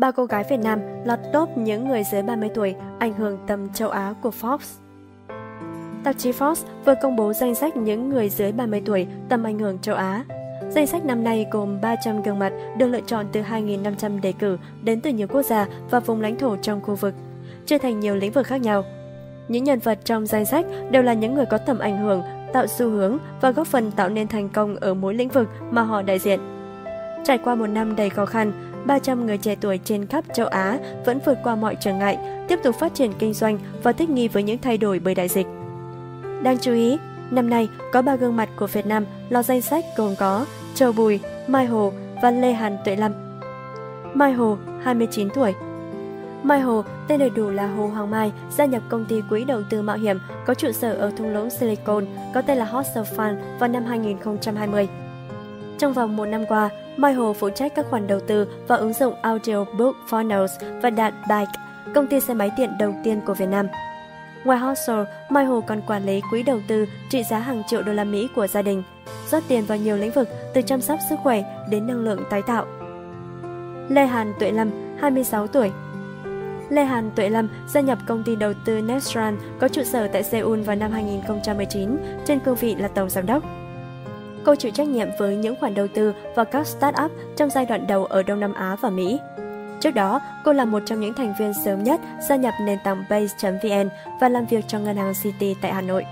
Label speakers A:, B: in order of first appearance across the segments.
A: Ba cô gái Việt Nam lọt top những người dưới 30 tuổi ảnh hưởng tầm châu Á của Forbes. Tạp chí Forbes vừa công bố danh sách những người dưới 30 tuổi tầm ảnh hưởng châu Á. Danh sách năm nay gồm 300 gương mặt được lựa chọn từ 2.500 đề cử đến từ nhiều quốc gia và vùng lãnh thổ trong khu vực, chia thành nhiều lĩnh vực khác nhau. Những nhân vật trong danh sách đều là những người có tầm ảnh hưởng, tạo xu hướng và góp phần tạo nên thành công ở mỗi lĩnh vực mà họ đại diện. Trải qua một năm đầy khó khăn, 300 người trẻ tuổi trên khắp châu Á vẫn vượt qua mọi trở ngại, tiếp tục phát triển kinh doanh và thích nghi với những thay đổi bởi đại dịch. Đáng chú ý, năm nay có ba gương mặt của Việt Nam lọt danh sách gồm có Châu Bùi, Mai Hồ và Lê Hàn Tuệ Lâm. Mai Hồ, 29 tuổi. Mai Hồ, tên đầy đủ là Hồ Hoàng Mai, gia nhập công ty quỹ đầu tư mạo hiểm có trụ sở ở thung lũng Silicon, có tên là Hostel Fund vào năm 2020. Trong vòng một năm qua, Mai Hồ phụ trách các khoản đầu tư và ứng dụng Audiobook Funnels và Đạt Bike, công ty xe máy điện đầu tiên của Việt Nam. Ngoài Hustle, Mai Hồ còn quản lý quỹ đầu tư trị giá hàng triệu đô la Mỹ của gia đình, rót tiền vào nhiều lĩnh vực từ chăm sóc sức khỏe đến năng lượng tái tạo. Lê Hàn Tuệ Lâm, 26 tuổi, Lê Hàn Tuệ Lâm gia nhập công ty đầu tư Nestran có trụ sở tại Seoul vào năm 2019 trên cương vị là tổng giám đốc. Cô chịu trách nhiệm với những khoản đầu tư vào các start-up trong giai đoạn đầu ở Đông Nam Á và Mỹ. Trước đó, cô là một trong những thành viên sớm nhất gia nhập nền tảng Base.vn và làm việc cho ngân hàng City tại Hà Nội.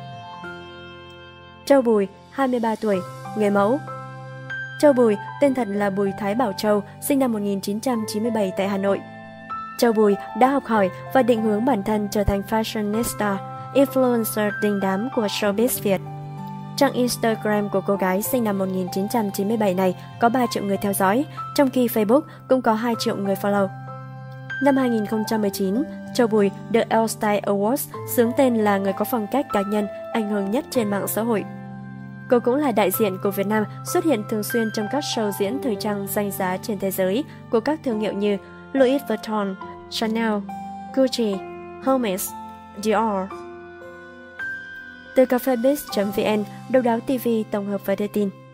A: Châu Bùi, 23 tuổi, người mẫu. Châu Bùi, tên thật là Bùi Thái Bảo Châu, sinh năm 1997 tại Hà Nội. Châu Bùi đã học hỏi và định hướng bản thân trở thành fashionista, influencer đình đám của showbiz Việt. Trang Instagram của cô gái sinh năm 1997 này có 3 triệu người theo dõi, trong khi Facebook cũng có 2 triệu người follow. Năm 2019, Châu Bùi được Elle Style Awards xướng tên là người có phong cách cá nhân ảnh hưởng nhất trên mạng xã hội. Cô cũng là đại diện của Việt Nam xuất hiện thường xuyên trong các show diễn thời trang danh giá trên thế giới của các thương hiệu như Louis Vuitton, Chanel, Gucci, Hermes, Dior. Từ cafebiz.vn, đầu đáo TV tổng hợp và đưa tin.